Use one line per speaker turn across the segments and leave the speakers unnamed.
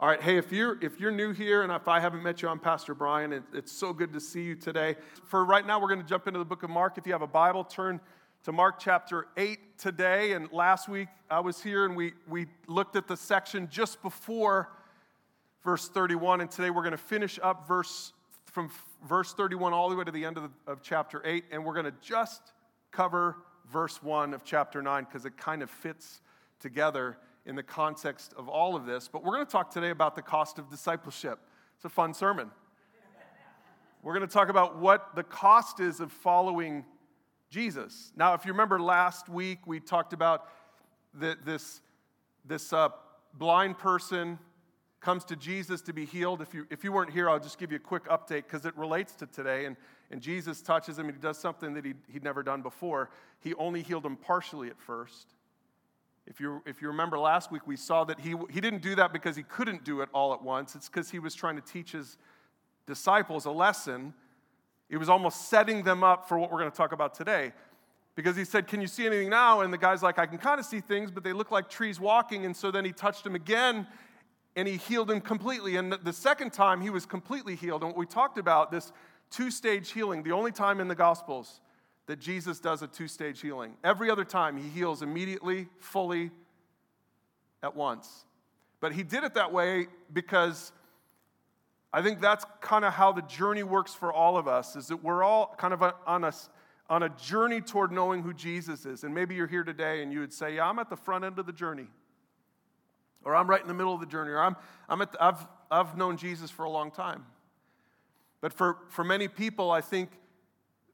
All right, hey, if you're if you're new here and if I haven't met you, I'm Pastor Bryan. It, it's so good to see you today. For right now, we're going to jump into the book of Mark. If you have a Bible, turn to Mark chapter 8 today. And last week I was here and we we looked at the section just before verse 31, and today we're going to finish up verse from verse 31 all the way to the end of, the, of chapter 8, and we're going to just cover verse 1 of chapter 9 because it kind of fits together in the context of all of this. But we're going to talk today about the cost of discipleship. It's a fun sermon. We're going to talk about what the cost is of following Jesus. Now, if you remember last week, we talked about the, this, this uh, blind person comes to Jesus to be healed. If you, if you weren't here, I'll just give you a quick update because it relates to today. And, and Jesus touches him and he does something that he he'd never done before. He only healed him partially at first. If you, if you remember last week, we saw that he, he didn't do that because he couldn't do it all at once. It's because he was trying to teach his disciples a lesson. He was almost setting them up for what we're going to talk about today. Because he said, Can you see anything now? And the guy's like, I can kind of see things, but they look like trees walking. And so then he touched him again and he healed him completely. And the second time, he was completely healed. And what we talked about, this two stage healing, the only time in the Gospels that Jesus does a two stage healing. Every other time, he heals immediately, fully, at once. But he did it that way because I think that's kind of how the journey works for all of us, is that we're all kind of on a, on a journey toward knowing who Jesus is. And maybe you're here today and you would say, Yeah, I'm at the front end of the journey. Or I'm right in the middle of the journey. Or I'm, I'm at the, I've, I've known Jesus for a long time. But for, for many people, I think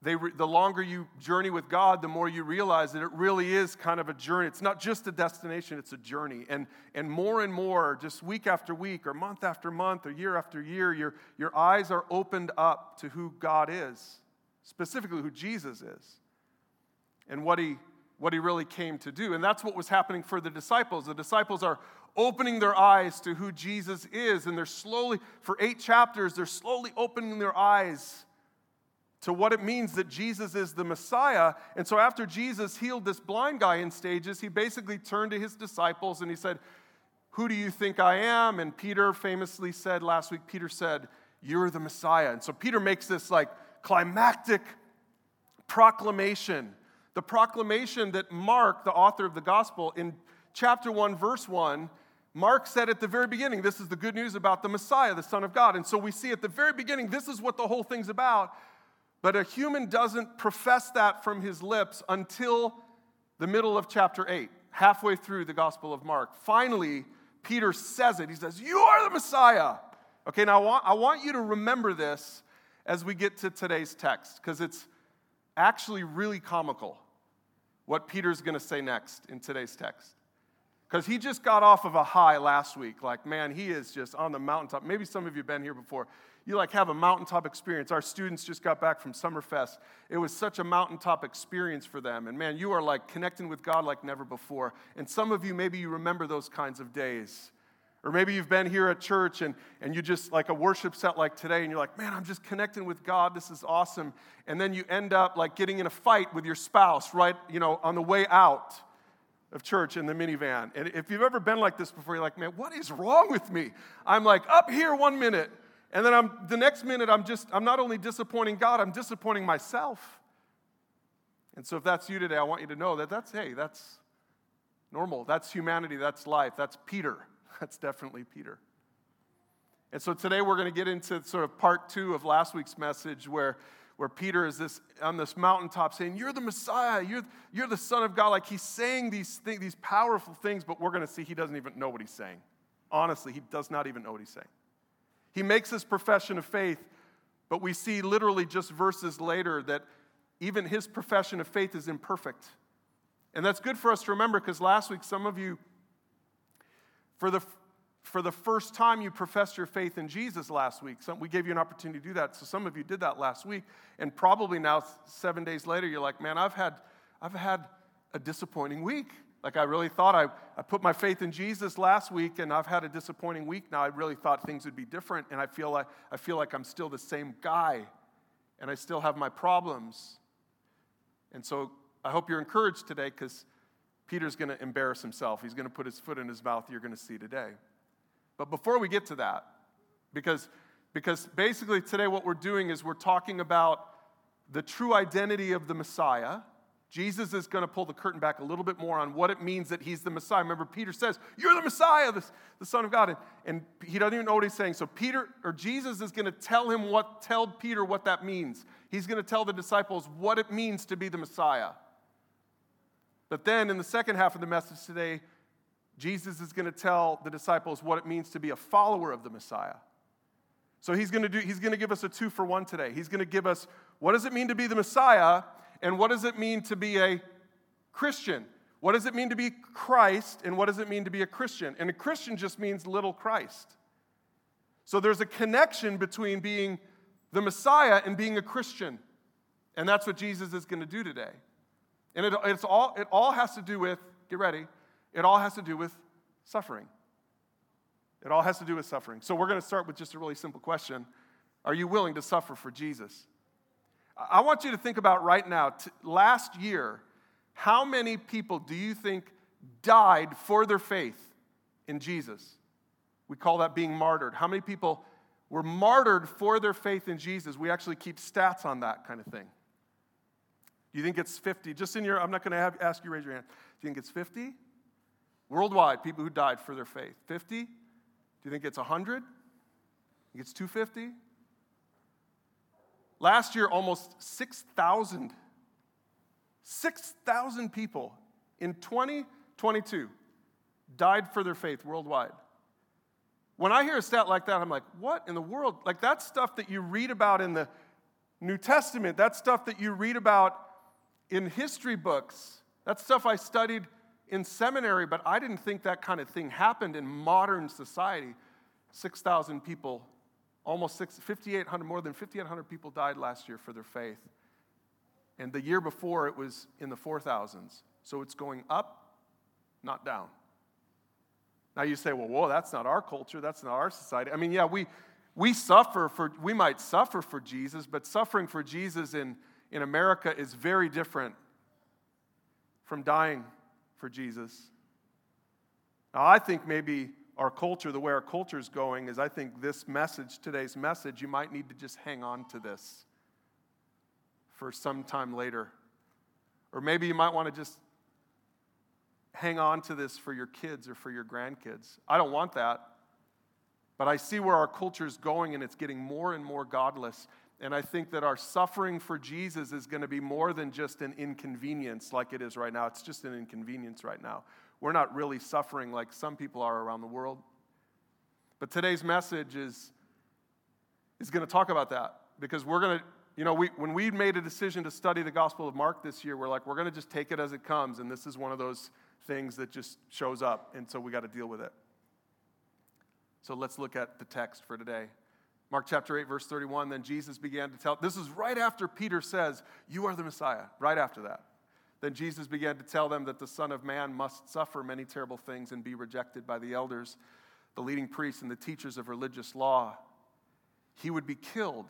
they, the longer you journey with God, the more you realize that it really is kind of a journey. It's not just a destination, it's a journey. And, and more and more, just week after week, or month after month, or year after year, your, your eyes are opened up to who God is, specifically who Jesus is, and what he, what he really came to do. And that's what was happening for the disciples. The disciples are opening their eyes to who Jesus is, and they're slowly, for eight chapters, they're slowly opening their eyes to what it means that Jesus is the Messiah. And so after Jesus healed this blind guy in stages, he basically turned to his disciples and he said, Who do you think I am? And Peter famously said last week, Peter said, You're the Messiah. And so Peter makes this like climactic proclamation. The proclamation that Mark, the author of the gospel, in chapter 1, verse 1, Mark said at the very beginning, this is the good news about the Messiah, the Son of God. And so we see at the very beginning, this is what the whole thing's about. But a human doesn't profess that from his lips until the middle of chapter 8, halfway through the Gospel of Mark. Finally, Peter says it. He says, You are the Messiah. Okay, now I want, I want you to remember this as we get to today's text, because it's actually really comical what Peter's going to say next in today's text. Because he just got off of a high last week. Like, man, he is just on the mountaintop. Maybe some of you have been here before you like have a mountaintop experience. Our students just got back from Summerfest. It was such a mountaintop experience for them. And man, you are like connecting with God like never before. And some of you, maybe you remember those kinds of days. Or maybe you've been here at church and, and you just like a worship set like today, and you're like, man, I'm just connecting with God. This is awesome. And then you end up like getting in a fight with your spouse, right, you know, on the way out of church in the minivan. And if you've ever been like this before, you're like, man, what is wrong with me? I'm like up here one minute, and then I'm, the next minute, I'm just, I'm not only disappointing God, I'm disappointing myself. And so if that's you today, I want you to know that that's, hey, that's normal. That's humanity. That's life. That's Peter. That's definitely Peter. And so today we're going to get into sort of part two of last week's message where, where Peter is this, on this mountaintop saying, You're the Messiah. You're, you're the Son of God. Like he's saying these, things, these powerful things, but we're going to see he doesn't even know what he's saying. Honestly, he does not even know what he's saying. He makes this profession of faith, but we see literally just verses later that even his profession of faith is imperfect. And that's good for us to remember because last week, some of you, for the, for the first time, you professed your faith in Jesus last week. Some, we gave you an opportunity to do that. So some of you did that last week. And probably now, seven days later, you're like, man, I've had, I've had a disappointing week. Like, I really thought I, I put my faith in Jesus last week, and I've had a disappointing week now. I really thought things would be different, and I feel like, I feel like I'm still the same guy, and I still have my problems. And so I hope you're encouraged today because Peter's going to embarrass himself. He's going to put his foot in his mouth, you're going to see today. But before we get to that, because, because basically today what we're doing is we're talking about the true identity of the Messiah. Jesus is going to pull the curtain back a little bit more on what it means that he's the Messiah. Remember, Peter says, You're the Messiah, the, the Son of God. And, and he doesn't even know what he's saying. So Peter or Jesus is going to tell him what, tell Peter what that means. He's going to tell the disciples what it means to be the Messiah. But then in the second half of the message today, Jesus is going to tell the disciples what it means to be a follower of the Messiah. So he's going to do he's going to give us a two for one today. He's going to give us what does it mean to be the Messiah and what does it mean to be a Christian? What does it mean to be Christ and what does it mean to be a Christian? And a Christian just means little Christ. So there's a connection between being the Messiah and being a Christian. And that's what Jesus is going to do today. And it, it's all, it all has to do with, get ready, it all has to do with suffering. It all has to do with suffering. So we're going to start with just a really simple question Are you willing to suffer for Jesus? I want you to think about right now, t- last year, how many people do you think died for their faith in Jesus? We call that being martyred. How many people were martyred for their faith in Jesus? We actually keep stats on that kind of thing. Do you think it's 50? Just in your, I'm not going to ask you raise your hand. Do you think it's 50? Worldwide, people who died for their faith. 50? Do you think it's 100? Think it's 250? Last year, almost 6,000. 6,000 people in 2022 died for their faith worldwide. When I hear a stat like that, I'm like, what in the world? Like, that's stuff that you read about in the New Testament. That's stuff that you read about in history books. That's stuff I studied in seminary, but I didn't think that kind of thing happened in modern society. 6,000 people, almost 5,800, more than 5,800 people died last year for their faith. And the year before, it was in the 4,000s. So it's going up, not down. Now you say, well, whoa, that's not our culture, that's not our society. I mean, yeah, we, we suffer for, we might suffer for Jesus, but suffering for Jesus in in America is very different from dying for Jesus. Now, I think maybe our culture, the way our culture is going, is I think this message, today's message, you might need to just hang on to this for some time later. Or maybe you might want to just hang on to this for your kids or for your grandkids. I don't want that. But I see where our culture is going, and it's getting more and more godless. And I think that our suffering for Jesus is going to be more than just an inconvenience like it is right now. It's just an inconvenience right now. We're not really suffering like some people are around the world. But today's message is, is going to talk about that because we're going to, you know, we, when we made a decision to study the Gospel of Mark this year, we're like, we're going to just take it as it comes. And this is one of those things that just shows up. And so we got to deal with it. So let's look at the text for today. Mark chapter 8, verse 31, then Jesus began to tell, this is right after Peter says, You are the Messiah, right after that. Then Jesus began to tell them that the Son of Man must suffer many terrible things and be rejected by the elders, the leading priests, and the teachers of religious law. He would be killed,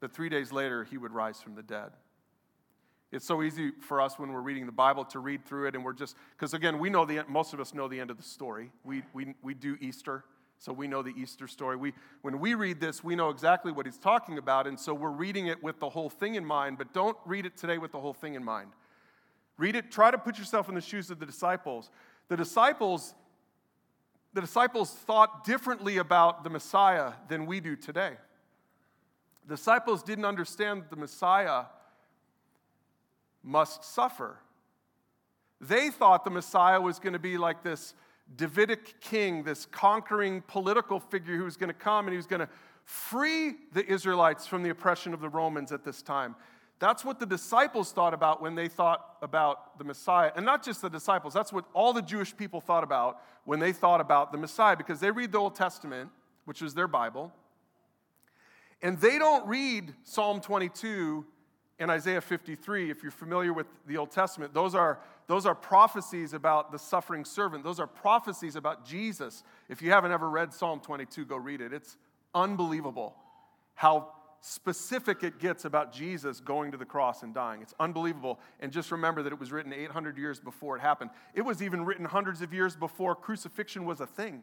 but three days later, he would rise from the dead. It's so easy for us when we're reading the Bible to read through it, and we're just, because again, we know the most of us know the end of the story. We, we, we do Easter. So we know the Easter story. We, when we read this, we know exactly what he's talking about, and so we're reading it with the whole thing in mind, but don't read it today with the whole thing in mind. Read it, try to put yourself in the shoes of the disciples. The disciples, the disciples thought differently about the Messiah than we do today. The disciples didn't understand that the Messiah must suffer. They thought the Messiah was going to be like this Davidic king, this conquering political figure who was going to come and he was going to free the Israelites from the oppression of the Romans at this time. That's what the disciples thought about when they thought about the Messiah. And not just the disciples, that's what all the Jewish people thought about when they thought about the Messiah, because they read the Old Testament, which is their Bible, and they don't read Psalm 22 and Isaiah 53. If you're familiar with the Old Testament, those are those are prophecies about the suffering servant. Those are prophecies about Jesus. If you haven't ever read Psalm 22, go read it. It's unbelievable how specific it gets about Jesus going to the cross and dying. It's unbelievable. And just remember that it was written 800 years before it happened. It was even written hundreds of years before crucifixion was a thing.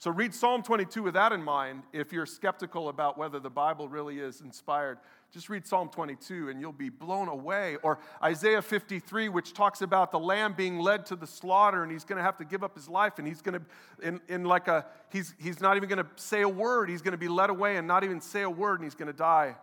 So read Psalm 22 with that in mind if you're skeptical about whether the Bible really is inspired. Just read Psalm 22 and you'll be blown away. Or Isaiah 53, which talks about the lamb being led to the slaughter and he's going to have to give up his life and he's going to, in, in like a, he's, he's not even going to say a word. He's going to be led away and not even say a word and he's going to die.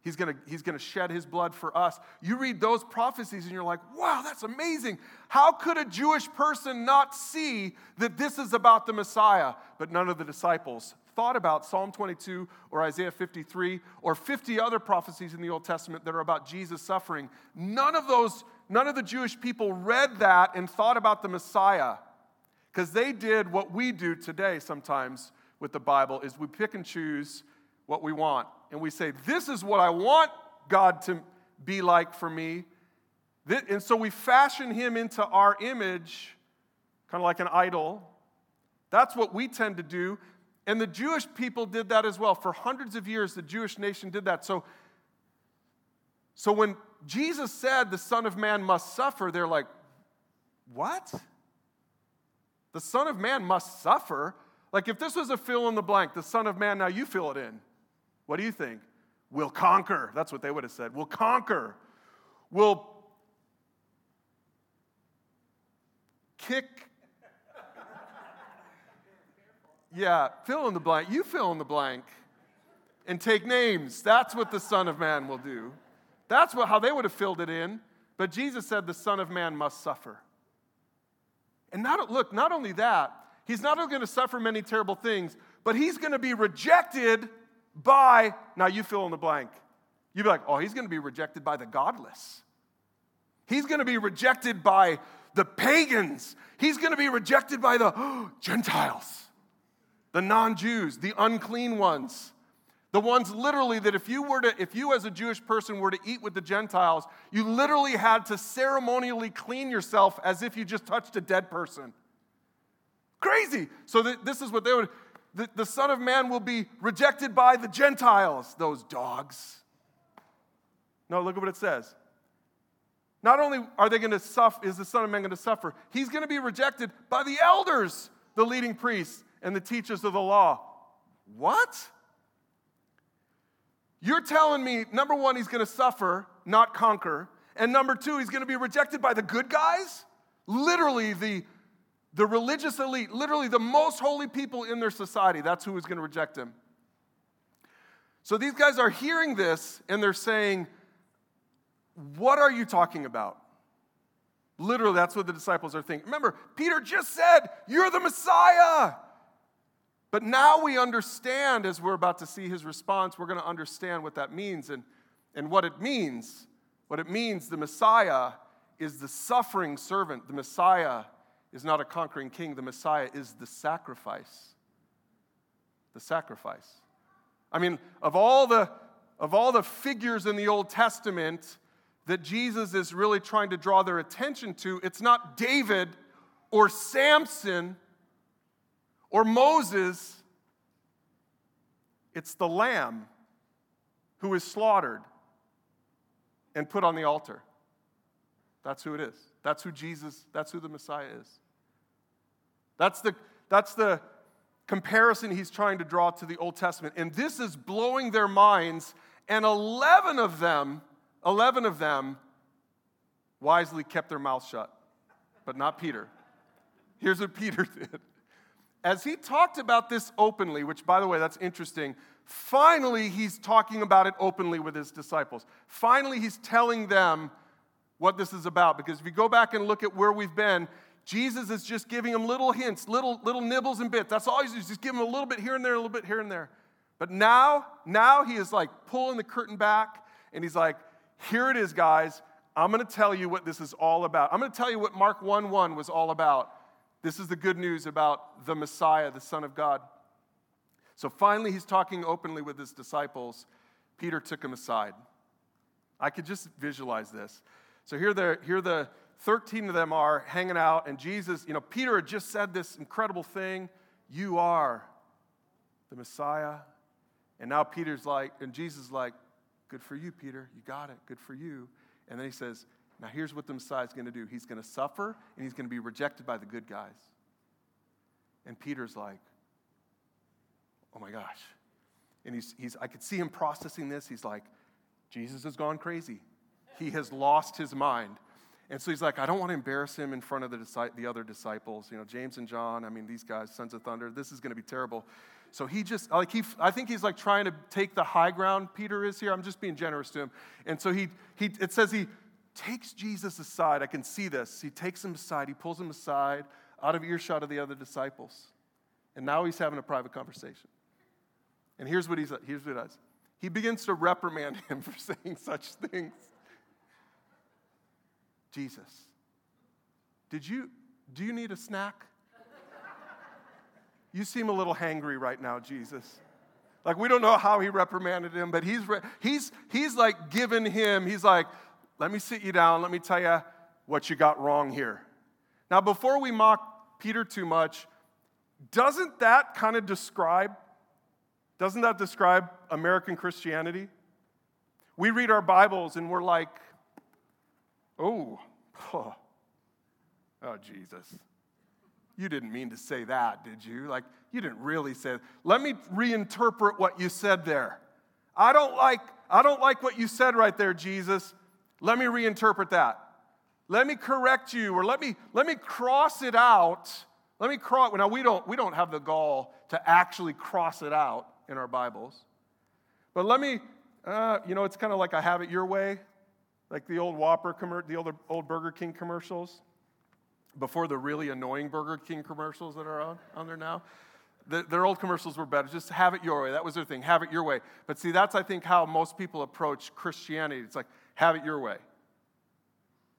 He's going to he's to shed his blood for us. You read those prophecies and you're like, wow, that's amazing. How could a Jewish person not see that this is about the Messiah? But none of the disciples thought about Psalm 22 or Isaiah 53 or 50 other prophecies in the Old Testament that are about Jesus suffering. None of those, none of the Jewish people read that and thought about the Messiah because they did what we do today sometimes with the Bible is we pick and choose what we want and we say, This is what I want God to be like for me. And so we fashion him into our image, kind of like an idol. That's what we tend to do. And the Jewish people did that as well. For hundreds of years, the Jewish nation did that. So, so when Jesus said the Son of Man must suffer, they're like, What? The Son of Man must suffer? Like if this was a fill in the blank, the Son of Man, now you fill it in. What do you think? We'll conquer. That's what they would have said. We'll conquer. We'll kick. Yeah, fill in the blank. You fill in the blank and take names. That's what the Son of Man will do. That's what, how they would have filled it in. But Jesus said the Son of Man must suffer. And not, look, not only that, he's not only going to suffer many terrible things, but he's going to be rejected by, now you fill in the blank. You'd be like, oh, he's going to be rejected by the godless. He's going to be rejected by the pagans. He's going to be rejected by the oh, Gentiles, the non Jews, the unclean ones. The ones literally that if you were to, if you as a Jewish person were to eat with the Gentiles, you literally had to ceremonially clean yourself as if you just touched a dead person. Crazy. So th- this is what they would, the, the Son of Man will be rejected by the Gentiles, those dogs. No, look at what it says. Not only are they going to suffer, is the Son of Man going to suffer, he's going to be rejected by the elders, the leading priests, and the teachers of the law. What? You're telling me, number one, he's going to suffer, not conquer. And number two, he's going to be rejected by the good guys? Literally, the the religious elite, literally the most holy people in their society, that's who is going to reject him. So these guys are hearing this and they're saying, What are you talking about? Literally, that's what the disciples are thinking. Remember, Peter just said, You're the Messiah. But now we understand, as we're about to see his response, we're going to understand what that means and, and what it means. What it means, the Messiah is the suffering servant. The Messiah is not a conquering king, the Messiah is the sacrifice. The sacrifice. I mean, of all the, of all the figures in the Old Testament that Jesus is really trying to draw their attention to, it's not David or Samson or Moses, it's the lamb who is slaughtered and put on the altar. That's who it is. That's who Jesus, that's who the Messiah is. That's the, that's the comparison he's trying to draw to the Old Testament. And this is blowing their minds. And 11 of them, 11 of them wisely kept their mouths shut, but not Peter. Here's what Peter did. As he talked about this openly, which by the way, that's interesting, finally he's talking about it openly with his disciples. Finally, he's telling them what this is about. Because if you go back and look at where we've been, Jesus is just giving them little hints, little, little nibbles and bits. That's all he's just giving them a little bit here and there, a little bit here and there. But now, now he is like pulling the curtain back and he's like, here it is, guys. I'm going to tell you what this is all about. I'm going to tell you what Mark 1 1 was all about. This is the good news about the Messiah, the Son of God. So finally, he's talking openly with his disciples. Peter took him aside. I could just visualize this. So here the, here the 13 of them are hanging out, and Jesus, you know, Peter had just said this incredible thing You are the Messiah. And now Peter's like, and Jesus is like, Good for you, Peter. You got it. Good for you. And then he says, Now here's what the Messiah is going to do He's going to suffer, and he's going to be rejected by the good guys. And Peter's like, oh my gosh. And he's, he's, I could see him processing this. He's like, Jesus has gone crazy. He has lost his mind. And so he's like, I don't want to embarrass him in front of the, the other disciples, you know, James and John. I mean, these guys, sons of thunder, this is going to be terrible. So he just, like, he, I think he's like trying to take the high ground, Peter is here. I'm just being generous to him. And so he, he it says he takes Jesus aside. I can see this. He takes him aside, he pulls him aside out of earshot of the other disciples. And now he's having a private conversation. And here's what, he's, here's what he does he begins to reprimand him for saying such things. Jesus, did you, do you need a snack? You seem a little hangry right now, Jesus. Like, we don't know how he reprimanded him, but he's, he's, he's like giving him, he's like, let me sit you down, let me tell you what you got wrong here. Now, before we mock Peter too much, doesn't that kind of describe, doesn't that describe American Christianity? We read our Bibles and we're like, oh, oh, oh Jesus. You didn't mean to say that, did you? Like, you didn't really say that. Let me reinterpret what you said there. I don't like, I don't like what you said right there, Jesus. Let me reinterpret that. Let me correct you, or let me let me cross it out. Let me cross. Now we don't we don't have the gall to actually cross it out in our Bibles, but let me. Uh, you know, it's kind of like I have it your way, like the old Whopper, the old old Burger King commercials before the really annoying Burger King commercials that are on, on there now. The, their old commercials were better. Just have it your way. That was their thing. Have it your way. But see, that's, I think, how most people approach Christianity. It's like, have it your way.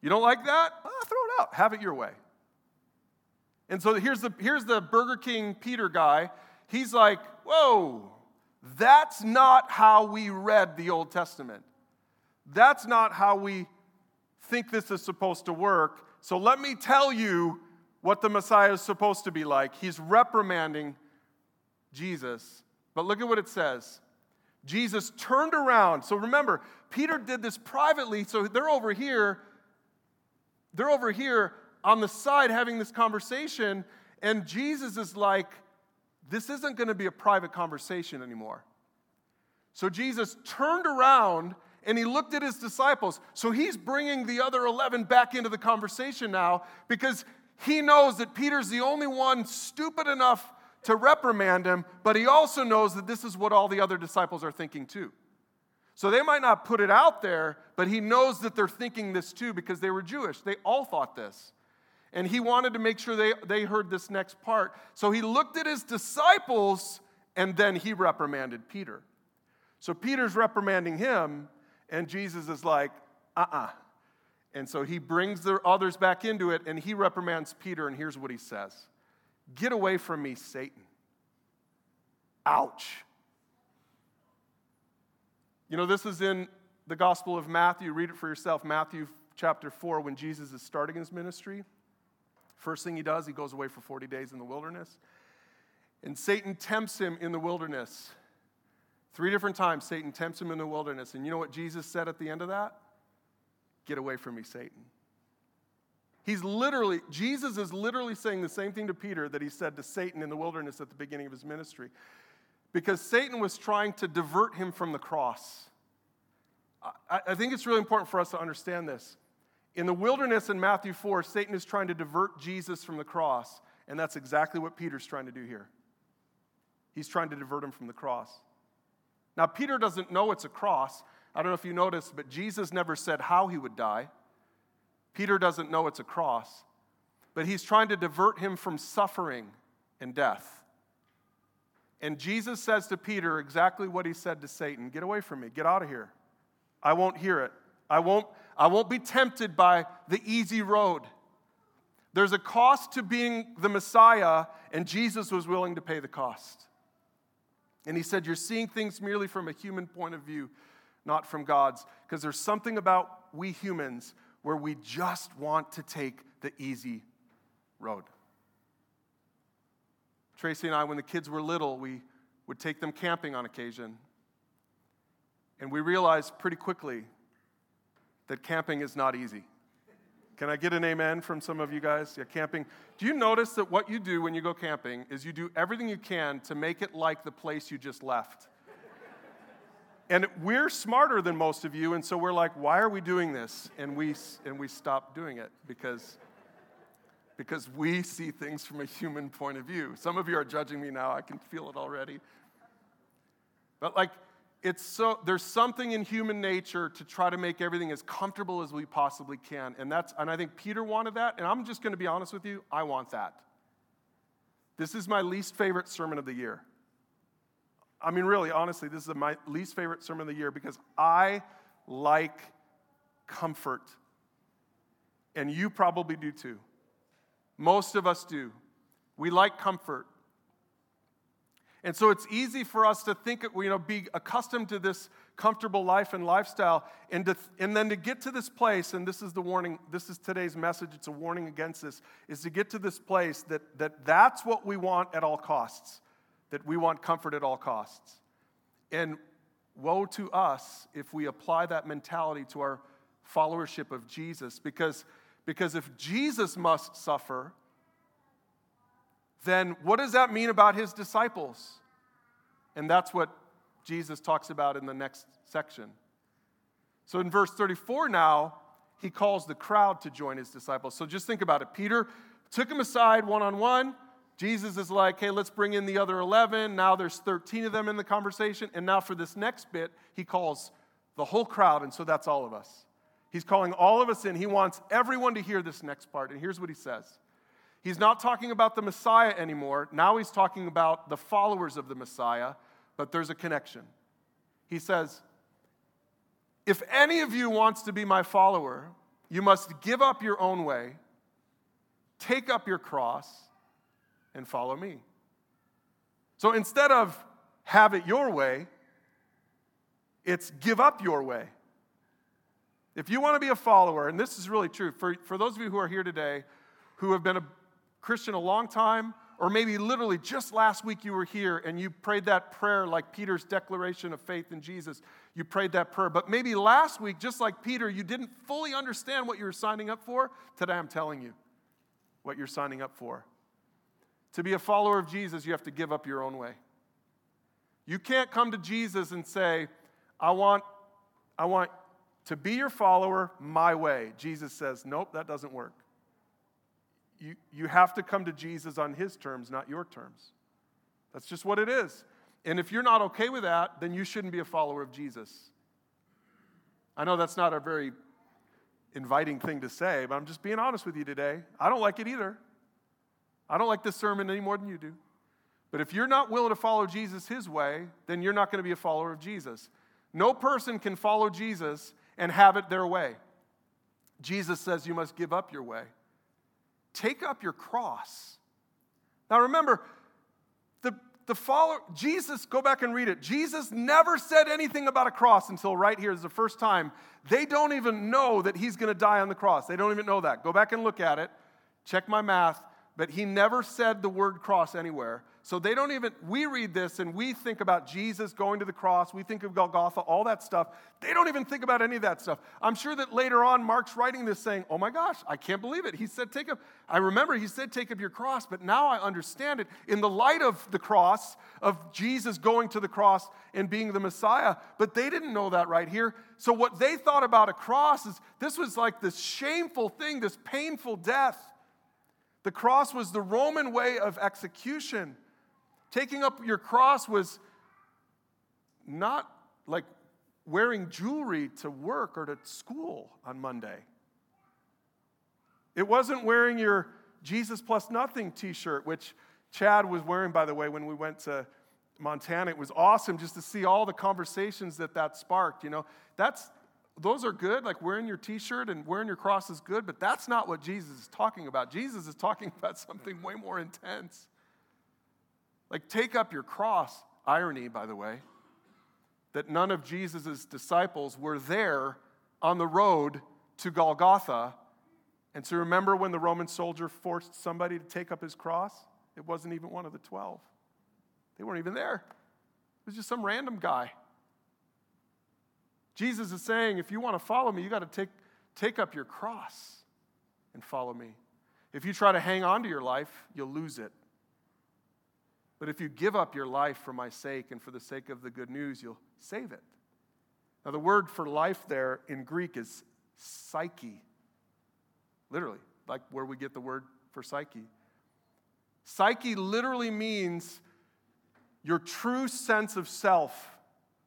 You don't like that? Oh, throw it out. Have it your way. And so here's the, here's the Burger King Peter guy. He's like, whoa, that's not how we read the Old Testament. That's not how we think this is supposed to work. So let me tell you what the Messiah is supposed to be like. He's reprimanding Jesus. But look at what it says. Jesus turned around. So remember, Peter did this privately. So they're over here. They're over here on the side having this conversation. And Jesus is like, this isn't going to be a private conversation anymore. So Jesus turned around and he looked at his disciples. So he's bringing the other 11 back into the conversation now because he knows that Peter's the only one stupid enough to reprimand him, but he also knows that this is what all the other disciples are thinking too. So they might not put it out there, but he knows that they're thinking this too because they were Jewish. They all thought this. And he wanted to make sure they, they heard this next part. So he looked at his disciples and then he reprimanded Peter. So Peter's reprimanding him, and Jesus is like, uh uh-uh. uh And so he brings the others back into it and he reprimands Peter, and here's what he says Get away from me, Satan. Ouch. You know, this is in the Gospel of Matthew. Read it for yourself. Matthew chapter 4, when Jesus is starting his ministry. First thing he does, he goes away for 40 days in the wilderness. And Satan tempts him in the wilderness. Three different times, Satan tempts him in the wilderness. And you know what Jesus said at the end of that? Get away from me, Satan. He's literally, Jesus is literally saying the same thing to Peter that he said to Satan in the wilderness at the beginning of his ministry. Because Satan was trying to divert him from the cross. I, I think it's really important for us to understand this. In the wilderness in Matthew 4, Satan is trying to divert Jesus from the cross, and that's exactly what Peter's trying to do here. He's trying to divert him from the cross. Now, Peter doesn't know it's a cross. I don't know if you noticed, but Jesus never said how he would die. Peter doesn't know it's a cross, but he's trying to divert him from suffering and death. And Jesus says to Peter exactly what he said to Satan Get away from me, get out of here. I won't hear it. I won't, I won't be tempted by the easy road. There's a cost to being the Messiah, and Jesus was willing to pay the cost. And he said, You're seeing things merely from a human point of view, not from God's. Because there's something about we humans where we just want to take the easy road. Tracy and I, when the kids were little, we would take them camping on occasion. And we realized pretty quickly that camping is not easy. Can I get an amen from some of you guys? Yeah, camping. Do you notice that what you do when you go camping is you do everything you can to make it like the place you just left? and we're smarter than most of you, and so we're like, why are we doing this? And we, and we stop doing it because, because we see things from a human point of view. Some of you are judging me now, I can feel it already. But like, it's so there's something in human nature to try to make everything as comfortable as we possibly can and that's and i think peter wanted that and i'm just going to be honest with you i want that. This is my least favorite sermon of the year. I mean really honestly this is my least favorite sermon of the year because i like comfort and you probably do too. Most of us do. We like comfort and so it's easy for us to think, you know, be accustomed to this comfortable life and lifestyle, and, to, and then to get to this place, and this is the warning, this is today's message, it's a warning against this, is to get to this place that, that that's what we want at all costs, that we want comfort at all costs. And woe to us if we apply that mentality to our followership of Jesus, because, because if Jesus must suffer, then what does that mean about his disciples? And that's what Jesus talks about in the next section. So in verse 34 now, he calls the crowd to join his disciples. So just think about it. Peter took him aside one on one. Jesus is like, hey, let's bring in the other 11. Now there's 13 of them in the conversation. And now for this next bit, he calls the whole crowd. And so that's all of us. He's calling all of us in. He wants everyone to hear this next part. And here's what he says He's not talking about the Messiah anymore. Now he's talking about the followers of the Messiah, but there's a connection. He says, If any of you wants to be my follower, you must give up your own way, take up your cross, and follow me. So instead of have it your way, it's give up your way. If you want to be a follower, and this is really true, for, for those of you who are here today who have been a Christian a long time, or maybe literally just last week you were here and you prayed that prayer like Peter's declaration of faith in Jesus. You prayed that prayer. But maybe last week, just like Peter, you didn't fully understand what you were signing up for. Today I'm telling you what you're signing up for. To be a follower of Jesus, you have to give up your own way. You can't come to Jesus and say, I want, I want to be your follower my way. Jesus says, Nope, that doesn't work you, you have to come to Jesus on his terms, not your terms. That's just what it is. And if you're not okay with that, then you shouldn't be a follower of Jesus. I know that's not a very inviting thing to say, but I'm just being honest with you today. I don't like it either. I don't like this sermon any more than you do. But if you're not willing to follow Jesus his way, then you're not going to be a follower of Jesus. No person can follow Jesus and have it their way. Jesus says you must give up your way. Take up your cross. Now remember, the, the follower, Jesus, go back and read it. Jesus never said anything about a cross until right here is the first time. They don't even know that he's going to die on the cross. They don't even know that. Go back and look at it. Check my math. But he never said the word cross anywhere. So they don't even, we read this and we think about Jesus going to the cross. We think of Golgotha, all that stuff. They don't even think about any of that stuff. I'm sure that later on, Mark's writing this saying, Oh my gosh, I can't believe it. He said, Take up, I remember he said, Take up your cross, but now I understand it in the light of the cross, of Jesus going to the cross and being the Messiah. But they didn't know that right here. So what they thought about a cross is this was like this shameful thing, this painful death. The cross was the Roman way of execution. Taking up your cross was not like wearing jewelry to work or to school on Monday. It wasn't wearing your Jesus plus nothing t shirt, which Chad was wearing, by the way, when we went to Montana. It was awesome just to see all the conversations that that sparked. You know, that's, those are good, like wearing your t shirt and wearing your cross is good, but that's not what Jesus is talking about. Jesus is talking about something way more intense. Like, take up your cross. Irony, by the way, that none of Jesus' disciples were there on the road to Golgotha. And so, remember when the Roman soldier forced somebody to take up his cross? It wasn't even one of the 12. They weren't even there, it was just some random guy. Jesus is saying, if you want to follow me, you got to take, take up your cross. and follow me. If you try to hang on to your life, you'll lose it. But if you give up your life for my sake and for the sake of the good news, you'll save it. Now, the word for life there in Greek is psyche. Literally, like where we get the word for psyche. Psyche literally means your true sense of self.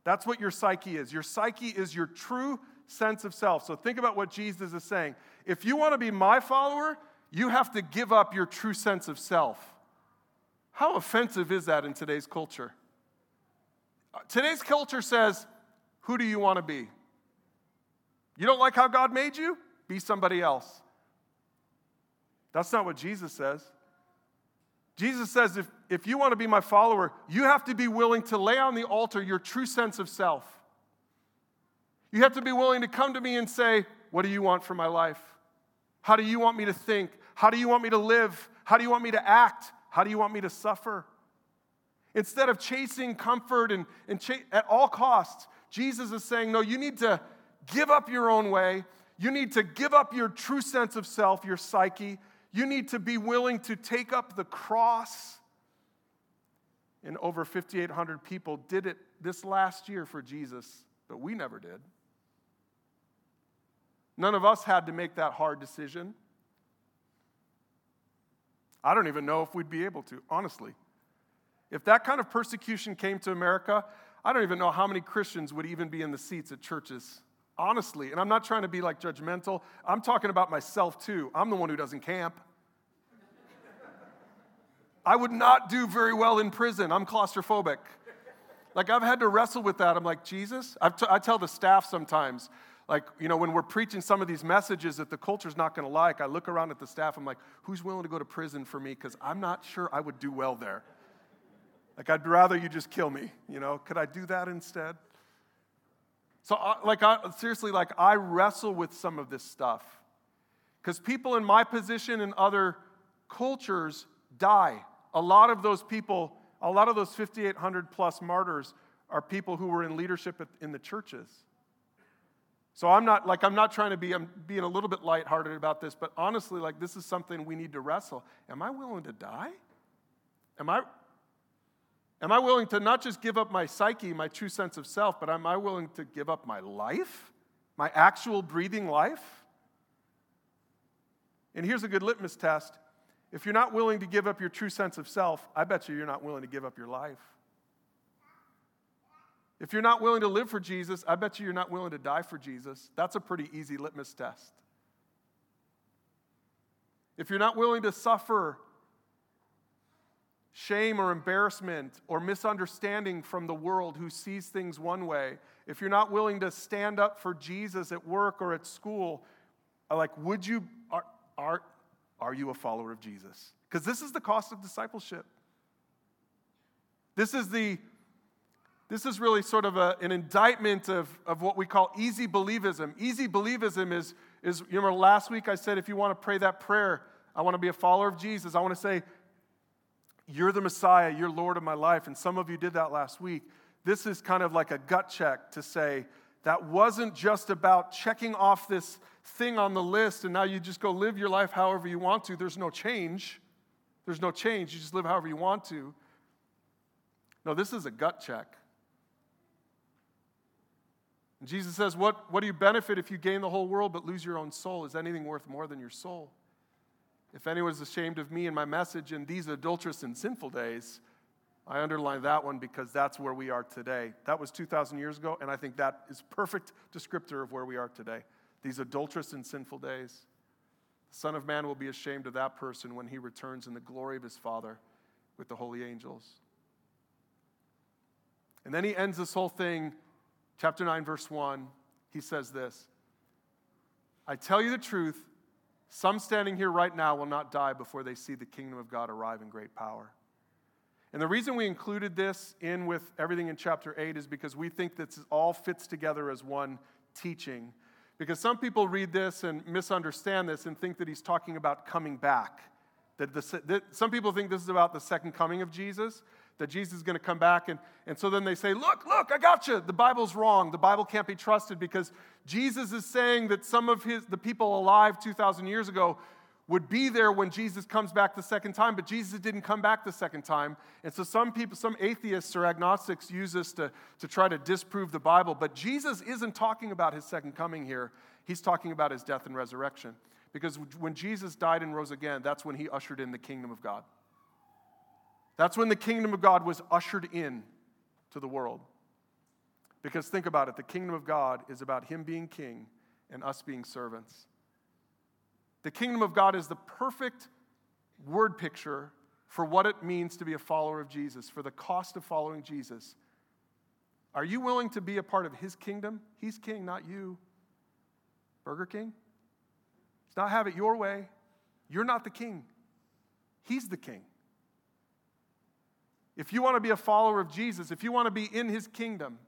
That's what your psyche is. Your psyche is your true sense of self. So think about what Jesus is saying. If you want to be my follower, you have to give up your true sense of self. How offensive is that in today's culture? Uh, today's culture says, Who do you want to be? You don't like how God made you? Be somebody else. That's not what Jesus says. Jesus says, if, if you want to be my follower, you have to be willing to lay on the altar your true sense of self. You have to be willing to come to me and say, What do you want for my life? How do you want me to think? How do you want me to live? How do you want me to act? How do you want me to suffer? Instead of chasing comfort and, and at all costs, Jesus is saying, No, you need to give up your own way. You need to give up your true sense of self, your psyche. You need to be willing to take up the cross. And over 5,800 people did it this last year for Jesus, but we never did. None of us had to make that hard decision. I don't even know if we'd be able to, honestly. If that kind of persecution came to America, I don't even know how many Christians would even be in the seats at churches. Honestly, and I'm not trying to be like judgmental, I'm talking about myself too. I'm the one who doesn't camp. I would not do very well in prison. I'm claustrophobic. Like, I've had to wrestle with that. I'm like, Jesus? T- I tell the staff sometimes, like, you know, when we're preaching some of these messages that the culture's not going to like, I look around at the staff, I'm like, who's willing to go to prison for me? Because I'm not sure I would do well there. Like, I'd rather you just kill me, you know? Could I do that instead? So, uh, like, I, seriously, like, I wrestle with some of this stuff. Because people in my position and other cultures die. A lot of those people, a lot of those 5,800 plus martyrs are people who were in leadership in the churches. So I'm not like I'm not trying to be I'm being a little bit lighthearted about this, but honestly, like this is something we need to wrestle. Am I willing to die? Am I Am I willing to not just give up my psyche, my true sense of self, but am I willing to give up my life, my actual breathing life? And here's a good litmus test. If you're not willing to give up your true sense of self, I bet you you're not willing to give up your life. If you're not willing to live for Jesus, I bet you you're not willing to die for Jesus. That's a pretty easy litmus test. If you're not willing to suffer shame or embarrassment or misunderstanding from the world who sees things one way, if you're not willing to stand up for Jesus at work or at school, like, would you, are, are, are you a follower of Jesus? Because this is the cost of discipleship. This is the this is really sort of a, an indictment of, of what we call easy believism. Easy believism is, is, you remember last week I said if you want to pray that prayer, I want to be a follower of Jesus. I want to say, you're the Messiah, you're Lord of my life. And some of you did that last week. This is kind of like a gut check to say that wasn't just about checking off this thing on the list and now you just go live your life however you want to. There's no change. There's no change. You just live however you want to. No, this is a gut check. And Jesus says, what, what do you benefit if you gain the whole world but lose your own soul? Is anything worth more than your soul? If anyone is ashamed of me and my message in these adulterous and sinful days, I underline that one because that's where we are today. That was 2,000 years ago, and I think that is perfect descriptor of where we are today. These adulterous and sinful days. The Son of Man will be ashamed of that person when he returns in the glory of his Father with the holy angels. And then he ends this whole thing, chapter 9, verse 1. He says this I tell you the truth, some standing here right now will not die before they see the kingdom of God arrive in great power. And the reason we included this in with everything in chapter 8 is because we think this all fits together as one teaching. Because some people read this and misunderstand this and think that he's talking about coming back. That, the, that some people think this is about the second coming of Jesus, that Jesus is going to come back. And, and so then they say, Look, look, I got you. The Bible's wrong. The Bible can't be trusted because Jesus is saying that some of his, the people alive 2,000 years ago would be there when Jesus comes back the second time, but Jesus didn't come back the second time. And so some people, some atheists or agnostics use this to, to try to disprove the Bible. But Jesus isn't talking about his second coming here, he's talking about his death and resurrection. Because when Jesus died and rose again, that's when he ushered in the kingdom of God. That's when the kingdom of God was ushered in to the world. Because think about it the kingdom of God is about him being king and us being servants. The kingdom of God is the perfect word picture for what it means to be a follower of Jesus, for the cost of following Jesus. Are you willing to be a part of his kingdom? He's king, not you. Burger King? It's not have it your way. You're not the king, he's the king. If you want to be a follower of Jesus, if you want to be in his kingdom,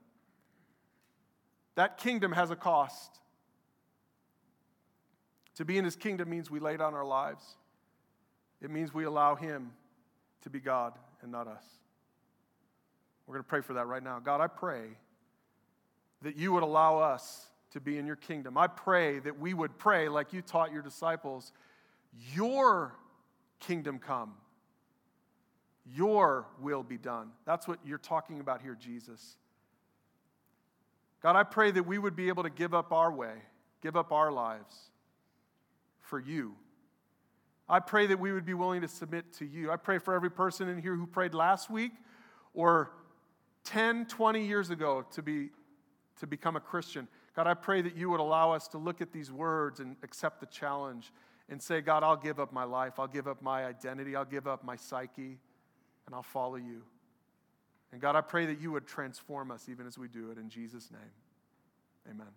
that kingdom has a cost. To be in his kingdom means we lay down our lives. It means we allow him to be God and not us. We're going to pray for that right now. God, I pray that you would allow us to be in your kingdom. I pray that we would pray like you taught your disciples, your kingdom come, your will be done. That's what you're talking about here, Jesus. God, I pray that we would be able to give up our way, give up our lives for you. I pray that we would be willing to submit to you. I pray for every person in here who prayed last week or 10, 20 years ago to, be, to become a Christian. God, I pray that you would allow us to look at these words and accept the challenge and say, God, I'll give up my life. I'll give up my identity. I'll give up my psyche, and I'll follow you. And God, I pray that you would transform us even as we do it in Jesus' name. Amen.